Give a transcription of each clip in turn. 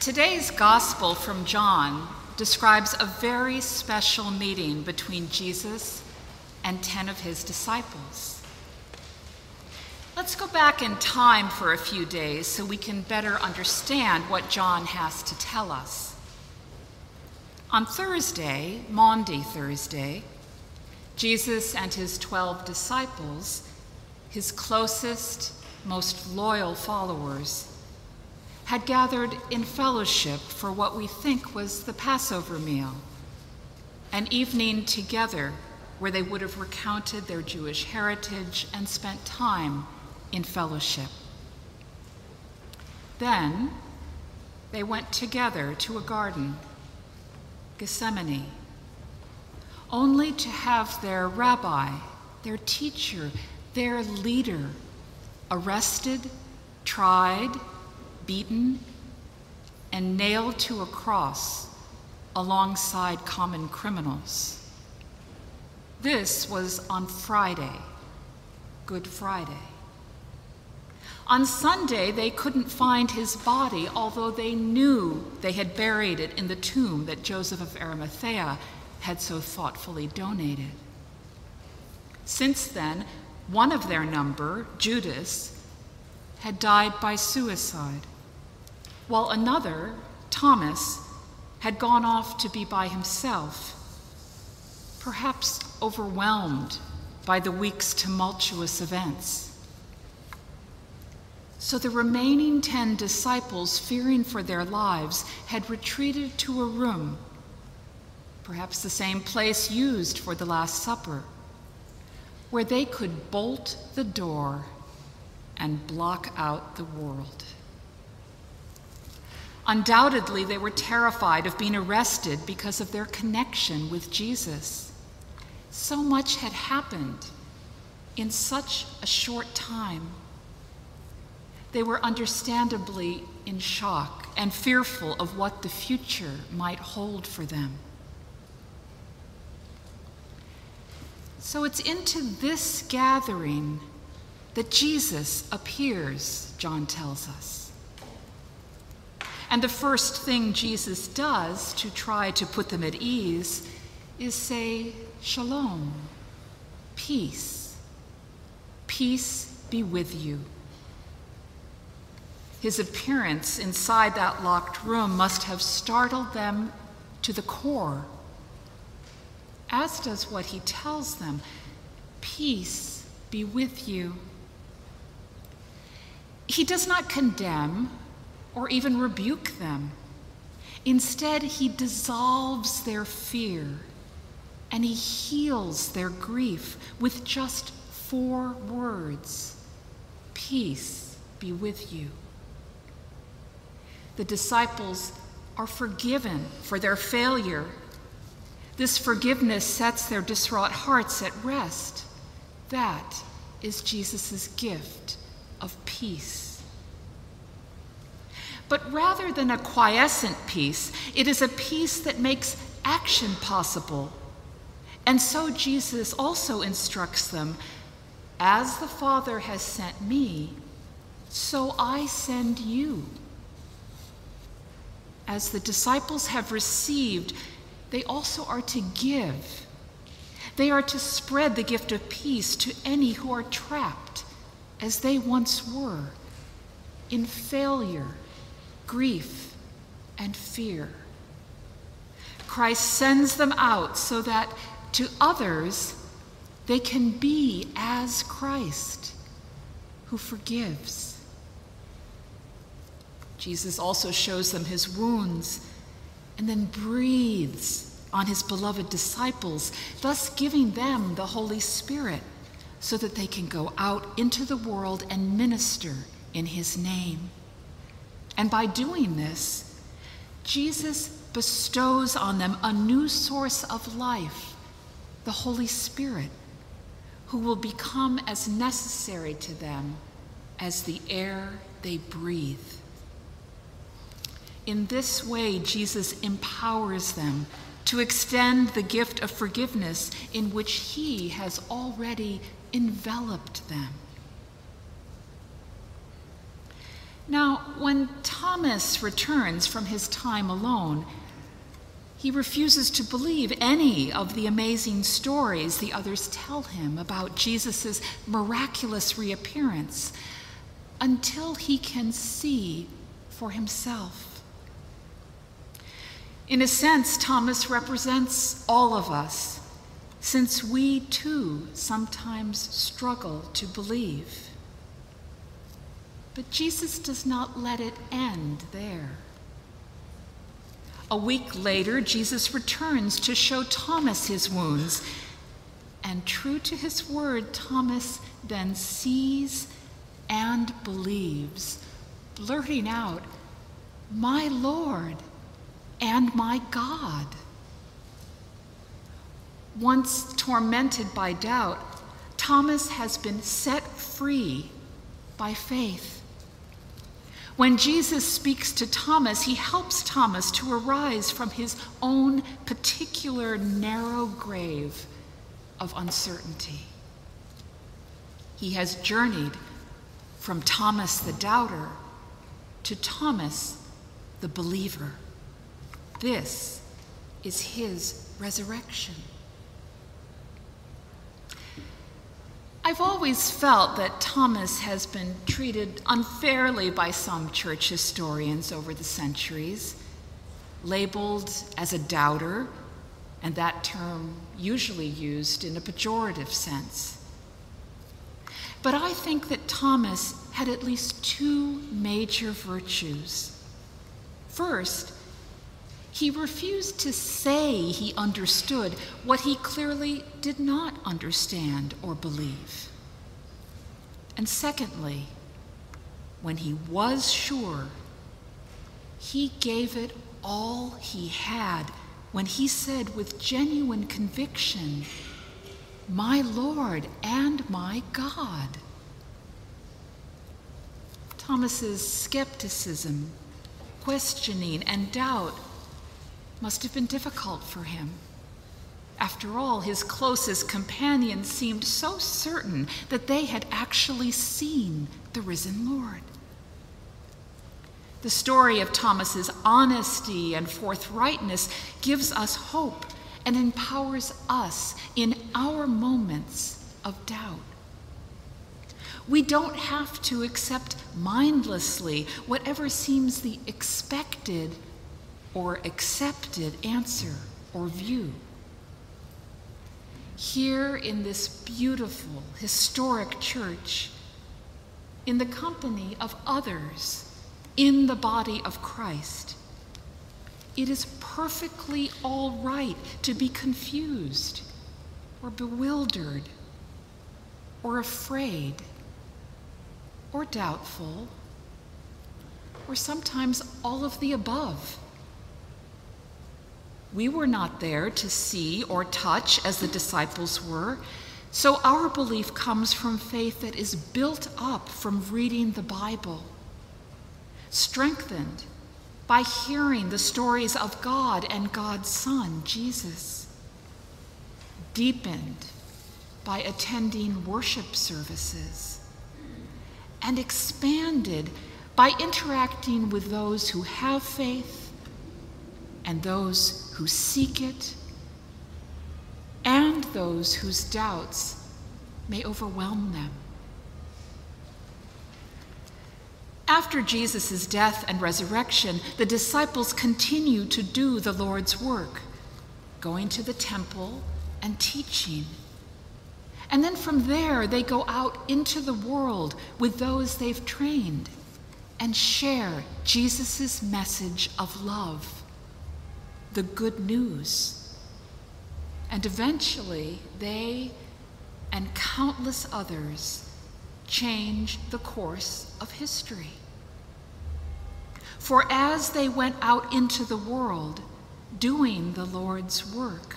Today's gospel from John describes a very special meeting between Jesus and 10 of his disciples. Let's go back in time for a few days so we can better understand what John has to tell us. On Thursday, Maundy Thursday, Jesus and his 12 disciples, his closest, most loyal followers, had gathered in fellowship for what we think was the Passover meal, an evening together where they would have recounted their Jewish heritage and spent time in fellowship. Then they went together to a garden, Gethsemane, only to have their rabbi, their teacher, their leader arrested, tried, beaten, and nailed to a cross alongside common criminals. This was on Friday, Good Friday. On Sunday, they couldn't find his body, although they knew they had buried it in the tomb that Joseph of Arimathea had so thoughtfully donated. Since then, one of their number, Judas, had died by suicide while another, Thomas, had gone off to be by himself, perhaps overwhelmed by the week's tumultuous events. So the remaining ten disciples, fearing for their lives, had retreated to a room, perhaps the same place used for the Last Supper, where they could bolt the door and block out the world. Undoubtedly, they were terrified of being arrested because of their connection with Jesus. So much had happened in such a short time. They were understandably in shock and fearful of what the future might hold for them. So it's into this gathering that Jesus appears, John tells us. And the first thing Jesus does to try to put them at ease is say, Shalom, peace. Peace be with you. His appearance inside that locked room must have startled them to the core, as does what he tells them Peace be with you. He does not condemn or even rebuke them. Instead, he dissolves their fear and he heals their grief with just four words Peace be with you. The disciples are forgiven for their failure. This forgiveness sets their distraught hearts at rest. That is Jesus' gift of peace. But rather than a quiescent peace, it is a peace that makes action possible. And so Jesus also instructs them As the Father has sent me, so I send you. As the disciples have received, they also are to give. They are to spread the gift of peace to any who are trapped, as they once were, in failure grief, and fear. Christ sends them out so that to others they can be as Christ, who forgives. Jesus also shows them his wounds and then breathes on his beloved disciples, thus giving them the Holy Spirit so that they can go out into the world and minister in his name. And by doing this, Jesus bestows on them a new source of life, the Holy Spirit, who will become as necessary to them as the air they breathe. In this way, Jesus empowers them to extend the gift of forgiveness in which He has already enveloped them. Now, when Thomas returns from his time alone, he refuses to believe any of the amazing stories the others tell him about Jesus' miraculous reappearance until he can see for himself. In a sense, Thomas represents all of us, since we too sometimes struggle to believe. But Jesus does not let it end there. A week later, Jesus returns to show Thomas his wounds. And true to his word, Thomas then sees and believes, blurting out, My Lord and my God. Once tormented by doubt, Thomas has been set free by faith. When Jesus speaks to Thomas, he helps Thomas to arise from his own particular narrow grave of uncertainty. He has journeyed from Thomas the doubter to Thomas the believer. This is his resurrection. I've always felt that Thomas has been treated unfairly by some church historians over the centuries, labeled as a doubter, and that term usually used in a pejorative sense. But I think that Thomas had at least two major virtues. First, he refused to say he understood what he clearly did not understand or believe. And secondly, when he was sure, he gave it all he had when he said with genuine conviction, My Lord and my God. Thomas's skepticism, questioning, and doubt must have been difficult for him. After all, his closest companions seemed so certain that they had actually seen the risen Lord. The story of Thomas's honesty and forthrightness gives us hope and empowers us in our moments of doubt. We don't have to accept mindlessly whatever seems the expected or accepted answer or view. Here in this beautiful, historic church, in the company of others in the body of Christ, it is perfectly all right to be confused or bewildered or afraid or doubtful or sometimes all of the above. We were not there to see or touch as the disciples were. So our belief comes from faith that is built up from reading the Bible, strengthened by hearing the stories of God and God's Son, Jesus, deepened by attending worship services, and expanded by interacting with those who have faith and those who seek it, and those whose doubts may overwhelm them. After Jesus' death and resurrection, the disciples continue to do the Lord's work, going to the temple and teaching. And then from there, they go out into the world with those they've trained and share Jesus' message of love the good news. And eventually, they and countless others change the course of history. For as they went out into the world doing the Lord's work,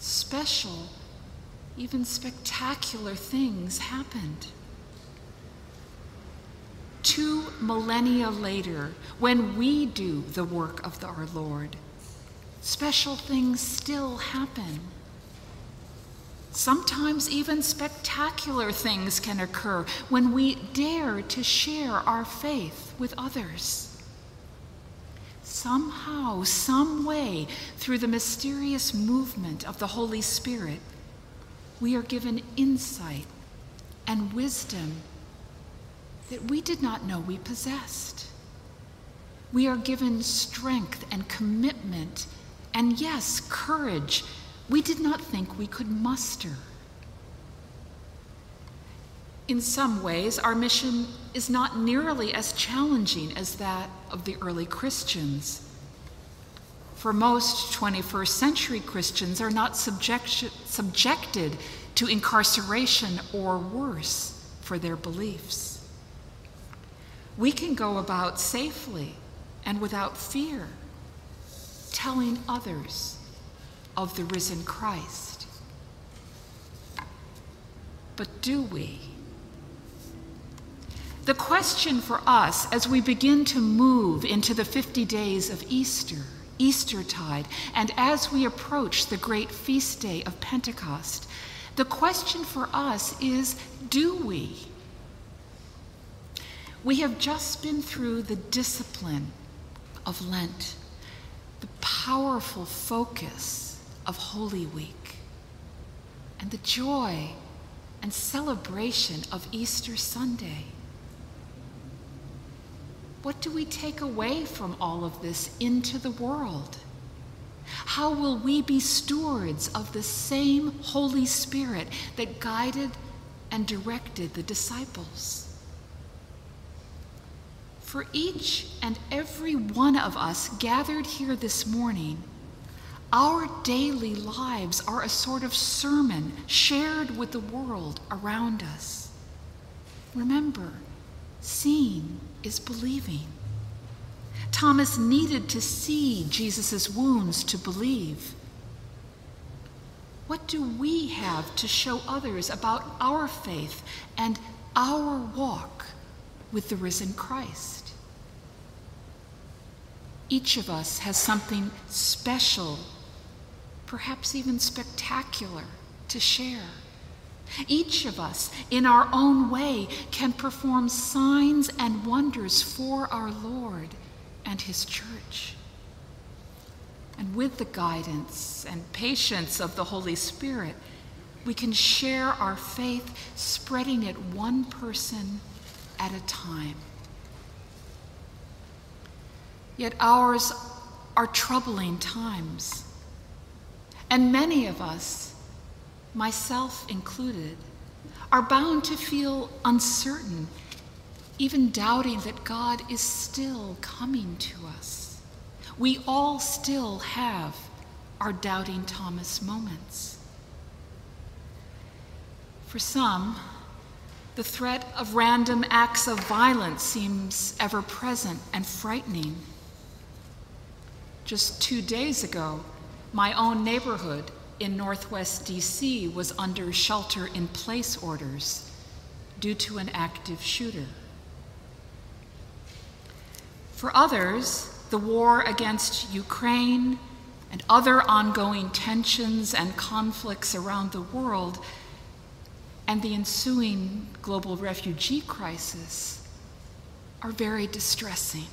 special, even spectacular things happened. Two millennia later, when we do the work of our Lord, special things still happen. Sometimes even spectacular things can occur when we dare to share our faith with others. Somehow, some way, through the mysterious movement of the Holy Spirit, we are given insight and wisdom that we did not know we possessed. We are given strength and commitment, and yes, courage we did not think we could muster. In some ways, our mission is not nearly as challenging as that of the early Christians. For most 21st century Christians are not subject, subjected to incarceration or worse for their beliefs. We can go about safely and without fear, telling others of the risen Christ. But do we? The question for us as we begin to move into the 50 days of Easter, Eastertide, and as we approach the great feast day of Pentecost, the question for us is do we? We have just been through the discipline of Lent, the powerful focus of Holy Week and the joy and celebration of Easter Sunday. What do we take away from all of this into the world? How will we be stewards of the same Holy Spirit that guided and directed the disciples? For each and every one of us gathered here this morning, our daily lives are a sort of sermon shared with the world around us. Remember, seeing is believing. Thomas needed to see Jesus' wounds to believe. What do we have to show others about our faith and our walk with the risen Christ? Each of us has something special perhaps even spectacular, to share. Each of us, in our own way, can perform signs and wonders for our Lord and His church. And with the guidance and patience of the Holy Spirit, we can share our faith, spreading it one person at a time. Yet ours are troubling times. And many of us, myself included, are bound to feel uncertain, even doubting that God is still coming to us. We all still have our doubting Thomas moments. For some, the threat of random acts of violence seems ever present and frightening. Just two days ago, my own neighborhood in Northwest DC was under shelter in place orders due to an active shooter. For others, the war against Ukraine and other ongoing tensions and conflicts around the world and the ensuing global refugee crisis are very distressing.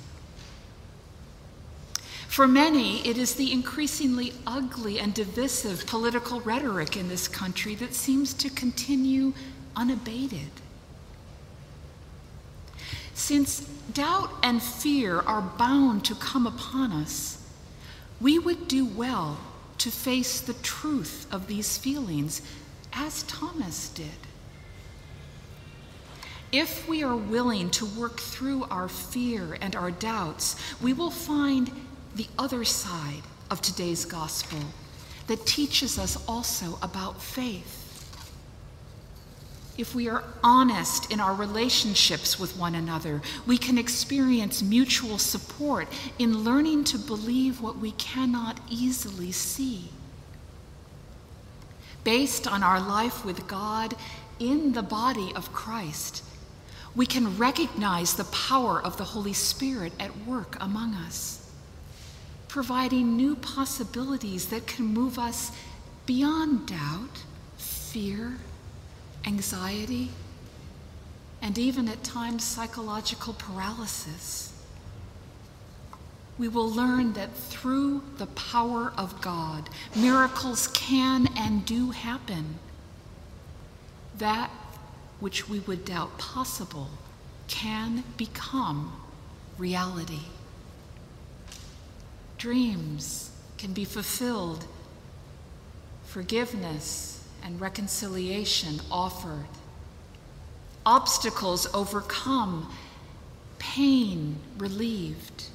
For many, it is the increasingly ugly and divisive political rhetoric in this country that seems to continue unabated. Since doubt and fear are bound to come upon us, we would do well to face the truth of these feelings as Thomas did. If we are willing to work through our fear and our doubts, we will find the other side of today's gospel that teaches us also about faith. If we are honest in our relationships with one another, we can experience mutual support in learning to believe what we cannot easily see. Based on our life with God in the body of Christ, we can recognize the power of the Holy Spirit at work among us providing new possibilities that can move us beyond doubt, fear, anxiety, and even at times psychological paralysis. We will learn that through the power of God, miracles can and do happen. That which we would doubt possible can become reality. Dreams can be fulfilled, forgiveness and reconciliation offered, obstacles overcome, pain relieved,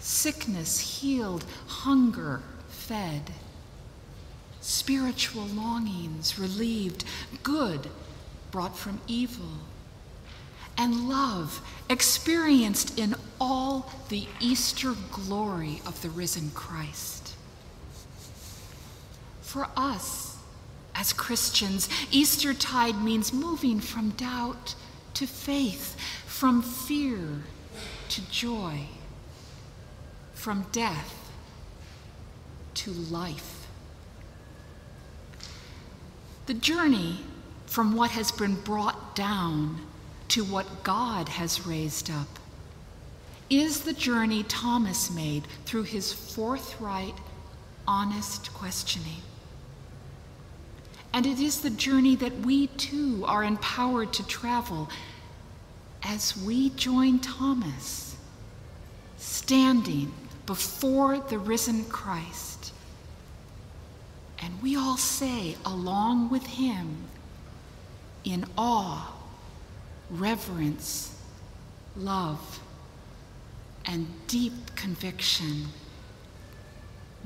sickness healed, hunger fed, spiritual longings relieved, good brought from evil and love experienced in all the Easter glory of the risen Christ. For us, as Christians, Eastertide means moving from doubt to faith, from fear to joy, from death to life. The journey from what has been brought down to what God has raised up is the journey Thomas made through his forthright, honest questioning. And it is the journey that we too are empowered to travel as we join Thomas, standing before the risen Christ. And we all say, along with him, in awe reverence, love, and deep conviction.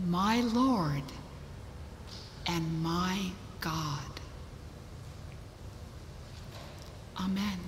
My Lord and my God. Amen.